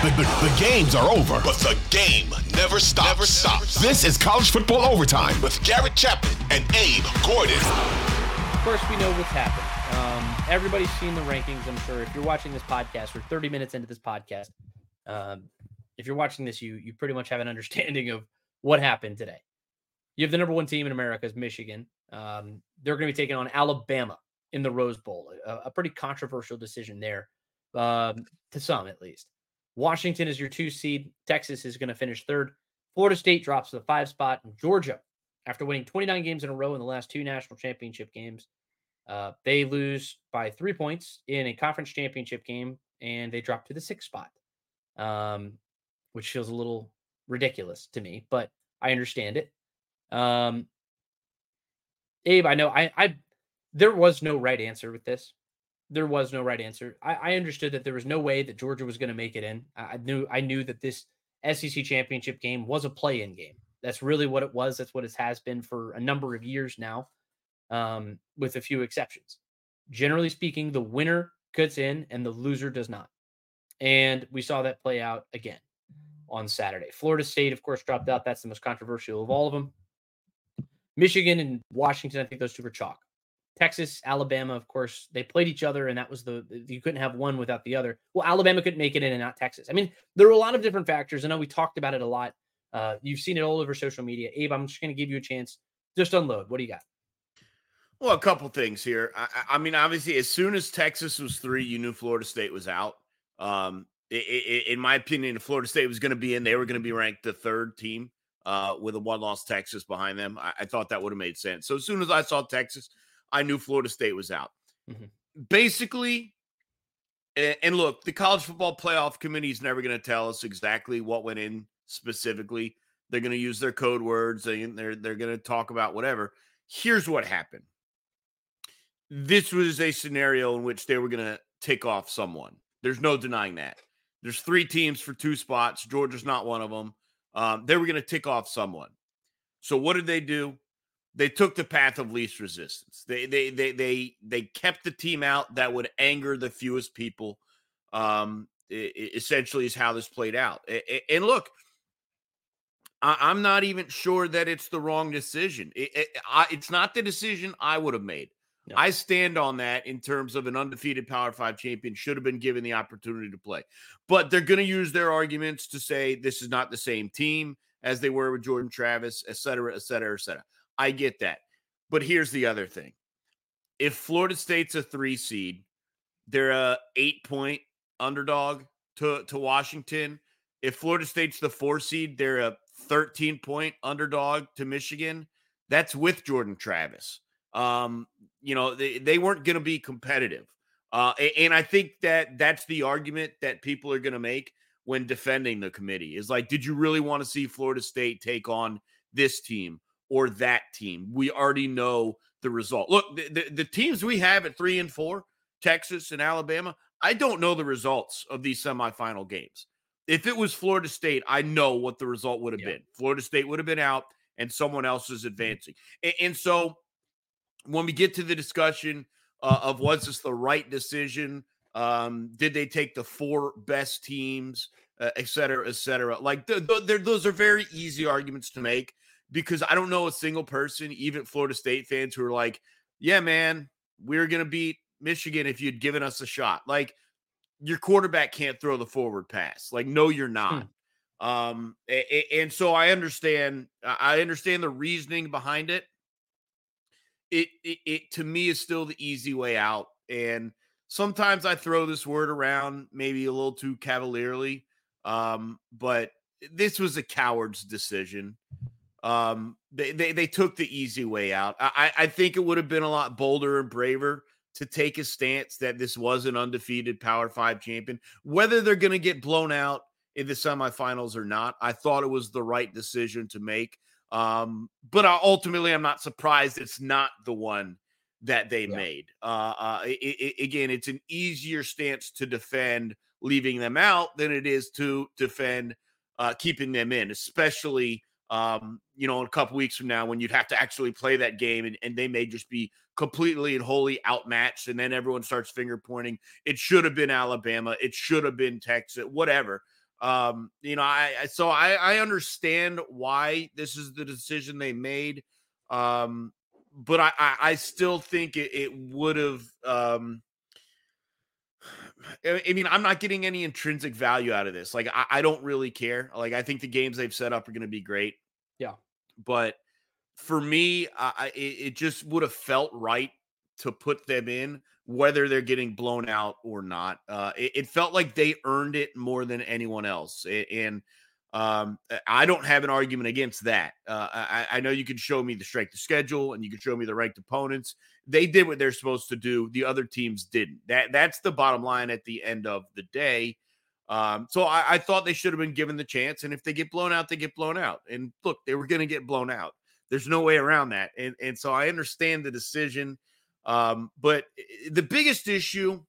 The, the, the, games are over, but the game never stops. Never stops. This is college football overtime with Garrett Chapman and Abe Gordon. Of course, we know what's happened. Um, everybody's seen the rankings, I'm sure. If you're watching this podcast, or 30 minutes into this podcast, um, if you're watching this, you you pretty much have an understanding of what happened today. You have the number one team in America is Michigan. Um, they're going to be taking on Alabama in the Rose Bowl, a, a pretty controversial decision there, um, to some at least. Washington is your two seed. Texas is going to finish third. Florida State drops to the five spot. And Georgia, after winning 29 games in a row in the last two national championship games, uh, they lose by three points in a conference championship game and they drop to the sixth spot, um, which feels a little ridiculous to me, but I understand it. Um, Abe, I know I, I there was no right answer with this there was no right answer. I, I understood that there was no way that Georgia was going to make it in. I, I knew I knew that this SEC championship game was a play-in game. That's really what it was. That's what it has been for a number of years now, um, with a few exceptions. Generally speaking, the winner gets in and the loser does not. And we saw that play out again on Saturday. Florida State, of course, dropped out. That's the most controversial of all of them. Michigan and Washington, I think those two were chalk. Texas, Alabama, of course, they played each other, and that was the you couldn't have one without the other. Well, Alabama couldn't make it in, and not Texas. I mean, there were a lot of different factors. I know we talked about it a lot. Uh, you've seen it all over social media. Abe, I'm just going to give you a chance. Just unload. What do you got? Well, a couple things here. I, I, mean, obviously, as soon as Texas was three, you knew Florida State was out. Um, it, it, in my opinion, Florida State was going to be in, they were going to be ranked the third team uh, with a one-loss Texas behind them. I, I thought that would have made sense. So as soon as I saw Texas, I knew Florida State was out. Mm-hmm. Basically, and look, the college football playoff committee is never going to tell us exactly what went in specifically. They're going to use their code words. They're they're going to talk about whatever. Here's what happened. This was a scenario in which they were going to take off someone. There's no denying that. There's three teams for two spots. Georgia's not one of them. Um, they were going to tick off someone. So what did they do? They took the path of least resistance. They they they they they kept the team out that would anger the fewest people. Um, essentially, is how this played out. And look, I, am not even sure that it's the wrong decision. It, it, I, it's not the decision I would have made. No. I stand on that in terms of an undefeated Power Five champion should have been given the opportunity to play. But they're going to use their arguments to say this is not the same team as they were with Jordan Travis, et cetera, et cetera, et cetera. I get that. But here's the other thing. If Florida State's a three seed, they're a eight point underdog to, to Washington. If Florida State's the four seed, they're a 13 point underdog to Michigan. That's with Jordan Travis. Um, you know, they, they weren't going to be competitive. Uh, and I think that that's the argument that people are going to make when defending the committee is like, did you really want to see Florida State take on this team? Or that team. We already know the result. Look, the, the, the, teams we have at three and four, Texas and Alabama, I don't know the results of these semifinal games. If it was Florida State, I know what the result would have been. Florida State would have been out and someone else is mm-hmm. advancing. And, and so when we get to the discussion uh, of was this the right decision? Um, did they take the four best teams, uh, et cetera, et cetera? Like those are very easy arguments to make because I don't know a single person, even Florida State fans, who are like, "Yeah, man, we're gonna beat Michigan if you'd given us a shot." Like your quarterback can't throw the forward pass. Like, no, you're not. Hmm. Um, and so I understand. I understand the reasoning behind it. It, it, it to me is still the easy way out, and sometimes I throw this word around maybe a little too cavalierly. Um, but this was a coward's decision. Um, they, they they took the easy way out. I I think it would have been a lot bolder and braver to take a stance that this was an undefeated Power Five champion. Whether they're going to get blown out in the semifinals or not, I thought it was the right decision to make. Um, but ultimately, I'm not surprised it's not the one that they yeah. made. Uh, uh, it, it, again, it's an easier stance to defend leaving them out than it is to defend uh, keeping them in, especially um, you know, a couple weeks from now when you'd have to actually play that game and, and they may just be completely and wholly outmatched. And then everyone starts finger pointing. It should have been Alabama. It should have been Texas, whatever. Um, you know, I, I so I, I understand why this is the decision they made. Um, but I, I, I still think it, it would have um I mean, I'm not getting any intrinsic value out of this. Like, I, I don't really care. Like, I think the games they've set up are going to be great. Yeah. But for me, I, it, it just would have felt right to put them in, whether they're getting blown out or not. Uh, it, it, felt like they earned it more than anyone else. And um, I don't have an argument against that. Uh, I, I, know you can show me the strength of schedule and you can show me the ranked opponents. They did what they're supposed to do. The other teams didn't. That that's the bottom line at the end of the day. Um, so I, I thought they should have been given the chance. And if they get blown out, they get blown out. And look, they were going to get blown out. There's no way around that. And and so I understand the decision. Um, but the biggest issue,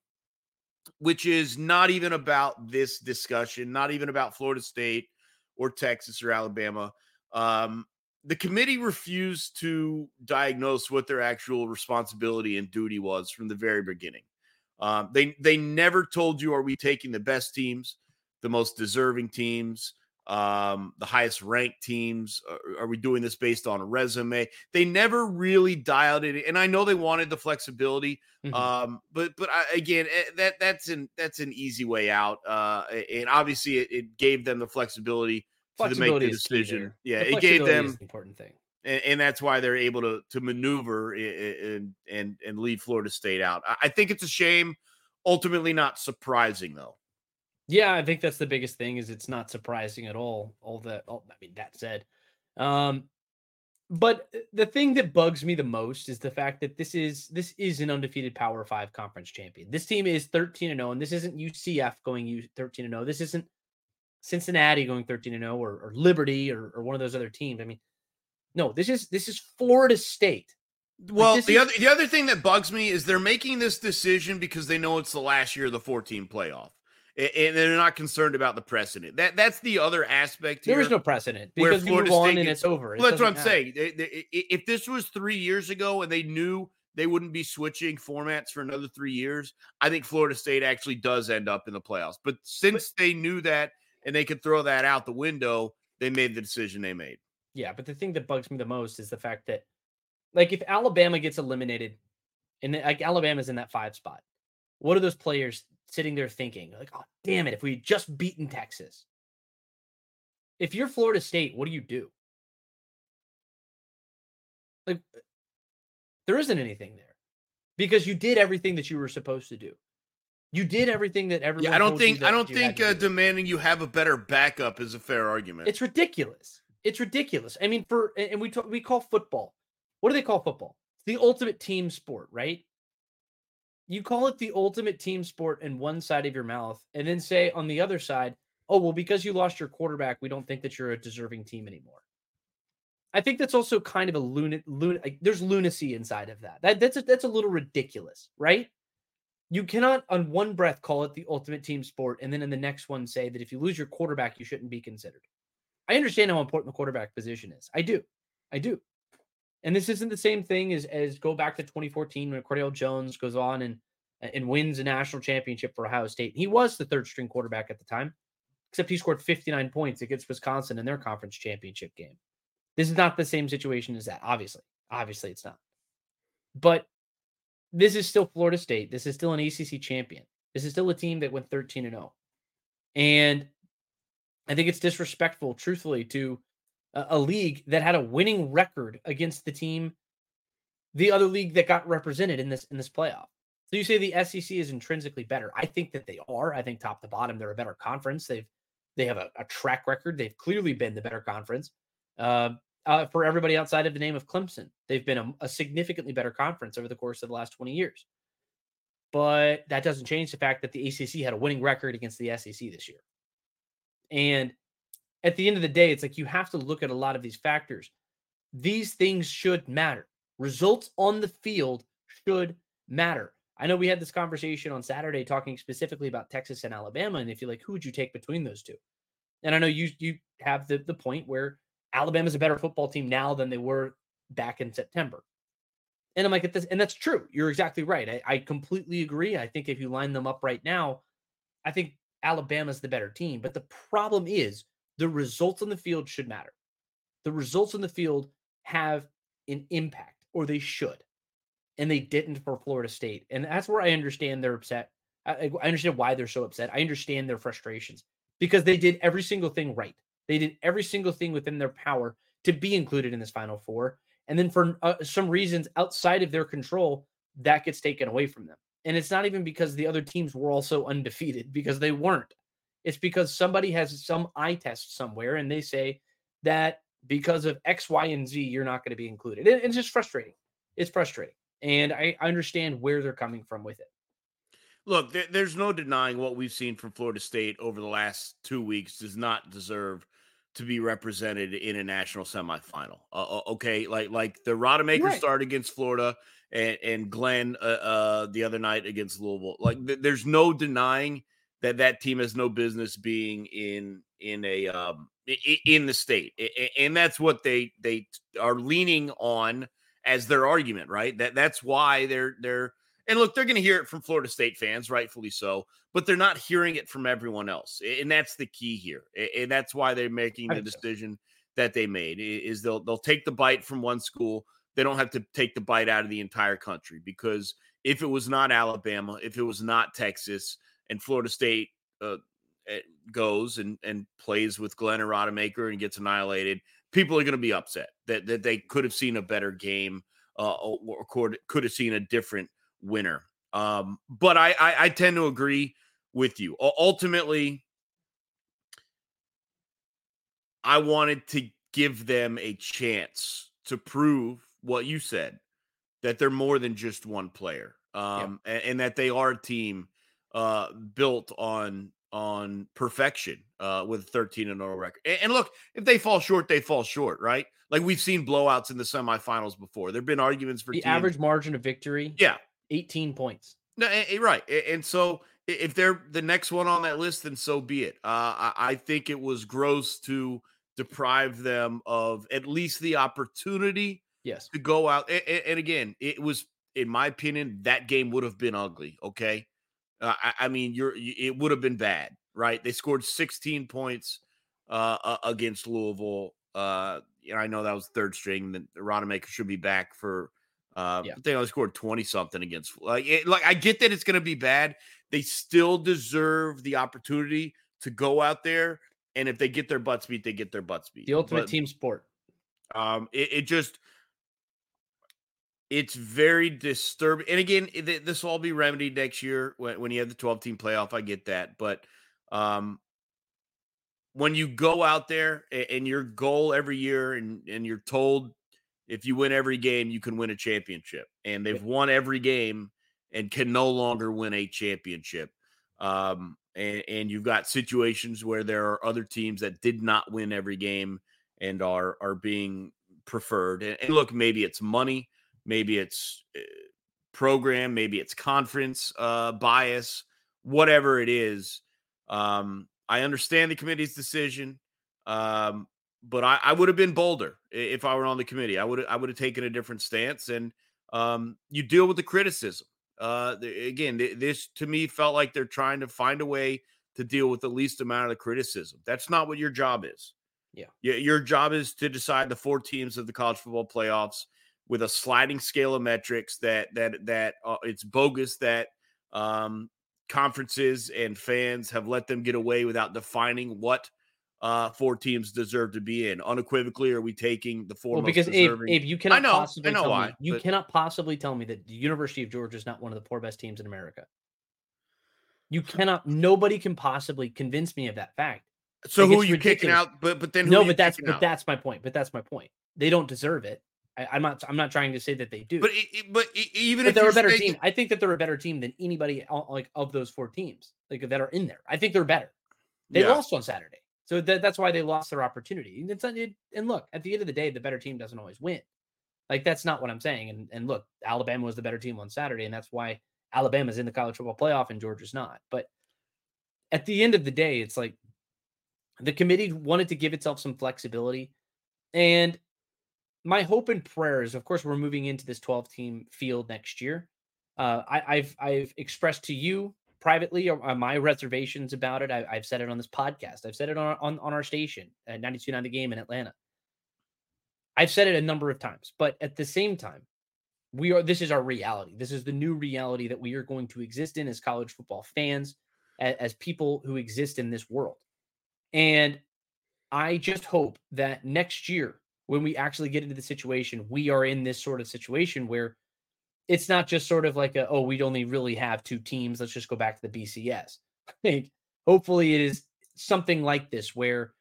which is not even about this discussion, not even about Florida State or Texas or Alabama. Um, the committee refused to diagnose what their actual responsibility and duty was from the very beginning. Um, they they never told you, are we taking the best teams, the most deserving teams, um, the highest ranked teams? Are, are, we doing this based on a resume? They never really dialed it, and I know they wanted the flexibility, mm-hmm. um, but but I, again, eh, that that's an that's an easy way out, uh, and obviously it, it, gave them the flexibility, to make the decision. Yeah, the it gave them important thing. And, and, that's why they're able to to maneuver and and and leave Florida State out. I think it's a shame. Ultimately, not surprising though. Yeah, I think that's the biggest thing is it's not surprising at all. All that, oh, I mean, that said, um, but uh, the thing that bugs me the most is the fact that this is this is an undefeated Power Five conference champion. This team is thirteen and zero, and this isn't UCF going thirteen and zero. This isn't Cincinnati going thirteen and zero, or, or Liberty, or, or one of those other teams. I mean, no, this is this is Florida State. Well, like the is- other the other thing that bugs me is they're making this decision because they know it's the last year of the 14 playoff and they're not concerned about the precedent. That that's the other aspect. Here there is no precedent because we move on and it's over. It well, that's what I'm matter. saying. If this was three years ago and they knew they wouldn't be switching formats for another three years, I think Florida State actually does end up in the playoffs. But since but, they knew that and they could throw that out the window, they made the decision they made. Yeah, but the thing that bugs me the most is the fact that, like, if Alabama gets eliminated, and like Alabama's in that five spot, what are those players sitting there thinking like, oh damn it, if we just beaten Texas. If you're Florida State, what do you do? Like there isn't anything there. Because you did everything that you were supposed to do. You did everything that everyone. Yeah, I don't think I don't think uh, demanding you have a better backup is a fair argument. It's ridiculous. It's ridiculous. I mean, for and we talk, we call football. What do they call football? It's the ultimate team sport, right? You call it the ultimate team sport in one side of your mouth and then say on the other side, oh, well, because you lost your quarterback, we don't think that you're a deserving team anymore. I think that's also kind of a lunatic. Lun- like, there's lunacy inside of that. That that's a, that's a little ridiculous, right? you cannot on one breath call it the ultimate team sport and then in the next one say that if you lose your quarterback you shouldn't be considered i understand how important the quarterback position is i do i do and this isn't the same thing as as go back to 2014 when Cardale Jones goes on and and wins a national championship for Ohio State. He was the third string quarterback at the time, except he scored 59 points against Wisconsin in their conference championship game. This is not the same situation as that, obviously. Obviously, it's not. But this is still Florida State. This is still an ACC champion. This is still a team that went 13 and 0. And I think it's disrespectful, truthfully, to a, league that had a winning record against the team, the other league that got represented in this in this playoff. So you say the SEC is intrinsically better. I think that they are. I think top to bottom, they're a better conference. They've they have a, a track record. They've clearly been the better conference. Uh, uh, for everybody outside of the name of Clemson, they've been a, a significantly better conference over the course of the last 20 years. But that doesn't change the fact that the ACC had a winning record against the SEC this year. And at the end of the day, it's like you have to look at a lot of these factors. These things should matter. Results on the field should matter. I know we had this conversation on Saturday talking specifically about Texas and Alabama, and if you're like, who would you take between those two? And I know you you have the the point where Alabama's a better football team now than they were back in September. And I'm like, at this, and that's true. You're exactly right. I, I completely agree. I think if you line them up right now, I think Alabama's the better team. But the problem is the results on the field should matter. The results on the field have an impact, or they should and they didn't for Florida State. And that's where I understand they're upset. I, I, understand why they're so upset. I understand their frustrations because they did every single thing right. They did every single thing within their power to be included in this Final Four. And then for uh, some reasons outside of their control, that gets taken away from them. And it's not even because the other teams were also undefeated because they weren't. It's because somebody has some eye test somewhere and they say that because of X, Y, and Z, you're not going to be included. it's just frustrating. It's frustrating. And I, understand where they're coming from with it. Look, there, there's no denying what we've seen from Florida State over the last two weeks does not deserve to be represented in a national semifinal. Uh, uh okay, like like the Rodemaker right. start against Florida and and Glenn uh, uh, the other night against Louisville. Like th- there's no denying that that team has no business being in in a um, in the state, and that's what they they are leaning on as their argument, right? That that's why they're they're and look, they're going to hear it from Florida State fans, rightfully so, but they're not hearing it from everyone else, and that's the key here, and that's why they're making the decision that they made. Is they'll they'll take the bite from one school, they don't have to take the bite out of the entire country because if it was not Alabama, if it was not Texas, and Florida State uh, eh, goes and and plays with Glenn and Rodemaker and gets annihilated, people are going to be upset that, that they could have seen a better game uh, or could, could have seen a different winner. Um, but I, I, I tend to agree with you. Ultimately, I wanted to give them a chance to prove what you said that they're more than just one player um, and, and, that they are a team uh, built on on perfection uh, with 13 and 0 record. And, and, look, if they fall short, they fall short, right? Like we've seen blowouts in the semifinals before. There've been arguments for the teams. average margin of victory. Yeah, 18 points. No, right. And so if they're the next one on that list, then so be it. Uh, I think it was gross to deprive them of at least the opportunity. Yes. To go out. And, and again, it was, in my opinion, that game would have been ugly. Okay. Uh, I, I, mean, you're it would have been bad, right? They scored 16 points uh, against Louisville. Uh, you know, I know that was third string. That Rodemaker should be back for. Uh, yeah. They only scored 20 something against. Like, it, like I get that it's going to be bad. They still deserve the opportunity to go out there, and if they get their butts beat, they get their butts beat. The ultimate but, team sport. Um, it, it just it's very disturbing. And again, this will all be remedied next year when, when you have the 12 team playoff. I get that. But um, when you go out there and your goal every year and, and you're told if you win every game, you can win a championship. And they've won every game and can no longer win a championship. Um, and, and you've got situations where there are other teams that did not win every game and are are being preferred. And, and look, maybe it's money Maybe it's eh, program, maybe it's conference uh, bias, whatever it is. Um, I understand the committee's decision, um, but I, I would have been bolder if I were on the committee. I would I would have taken a different stance, and um, you deal with the criticism. Uh, again, this to me felt like they're trying to find a way to deal with the least amount of the criticism. That's not what your job is. Yeah. Your job is to decide the four teams of the college football playoffs with a sliding scale of metrics that that that uh, it's bogus that um, conferences and fans have let them get away without defining what uh, four teams deserve to be in. Unequivocally, are we taking the four? Well, because Abe, Abe, you cannot I know, possibly I know tell why, me, you but- cannot possibly tell me that the University of Georgia is not one of the four best teams in America. You cannot. Nobody can possibly convince me of that fact. So Like, who are you kicking out? But but then who no, are you but that's but out? that's my point. But that's my point. They don't deserve it. I, I'm not. I'm not trying to say that they do. But e- but even but if they're a better team. I think that they're a better team than anybody like of those four teams like that are in there. I think they're better. They Yeah. lost on Saturday, so that, that's why they lost their opportunity. And it, and look, at the end of the day, the better team doesn't always win. Like that's not what I'm saying. And and look, Alabama was the better team on Saturday, and that's why Alabama's in the college football playoff and Georgia's not. But at the end of the day, it's like the committee wanted to give itself some flexibility. And my hope and prayer is, of course, we're moving into this 12 team field next year. Uh, I, I've I've expressed to you privately my reservations about it. I, I've said it on this podcast. I've said it on on, on our station at 92.9 The Game in Atlanta. I've said it a number of times, but at the same time, we are. This is our reality. This is the new reality that we are going to exist in as college football fans, as, as people who exist in this world. And I just hope that next year, when we actually get into the situation, we are in this sort of situation where it's not just sort of like a, oh, we'd only really have two teams. Let's just go back to the BCS. Like, hopefully, it is something like this where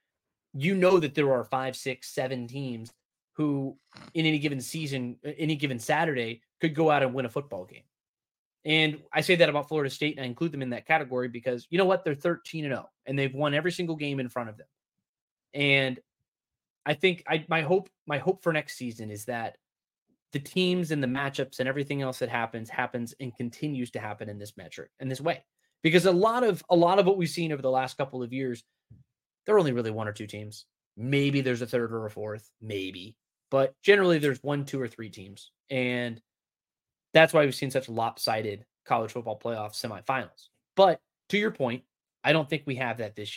you know that there are five, six, seven teams who, in any given season, any given Saturday, could go out and win a football game. And I say that about Florida State, and I include them in that category because you know what? They're 13 and 0, and they've won every single game in front of them. And I think I my hope my hope for next season is that the teams and the matchups and everything else that happens happens and continues to happen in this metric in this way. Because a lot of a lot of what we've seen over the last couple of years, there are only really one or two teams. Maybe there's a third or a fourth, maybe. But generally there's one, two, or three teams. And that's why we've seen such lopsided college football playoff semifinals. But to your point, I don't think we have that this year.